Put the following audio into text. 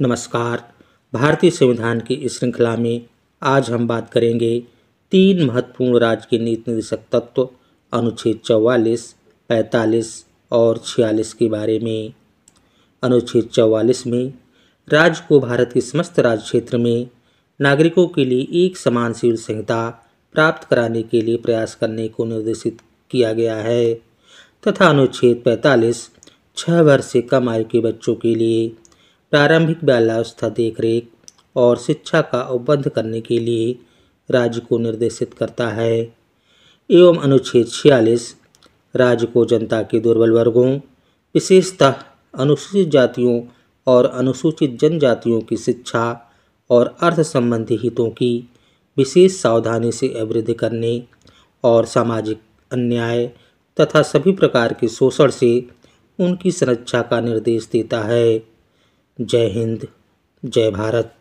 नमस्कार। भारतीय संविधान की इस श्रृंखला में आज हम बात करेंगे तीन महत्वपूर्ण राज्य के नीति निर्देशक तत्व, अनुच्छेद चौवालीस, पैंतालीस और छियालीस के बारे में। अनुच्छेद चौवालीस में राज्य को भारत के समस्त राज्य क्षेत्र में नागरिकों के लिए एक समान सिविल संहिता प्राप्त कराने के लिए प्रयास करने को निर्देशित किया गया है, तथा अनुच्छेद पैंतालीस छः वर्ष से कम आयु के बच्चों के लिए प्रारंभिक बाल्यावस्था देखरेख और शिक्षा का उपबंध करने के लिए राज्य को निर्देशित करता है। एवं अनुच्छेद छियालीस, राज्य को जनता के दुर्बल वर्गों, विशेषतः अनुसूचित जातियों और अनुसूचित जनजातियों की शिक्षा और अर्थ संबंधी हितों की विशेष सावधानी से अभिवृद्धि करने और सामाजिक अन्याय तथा सभी प्रकार के शोषण से उनकी संरक्षा का निर्देश देता है। जय हिंद जय भारत।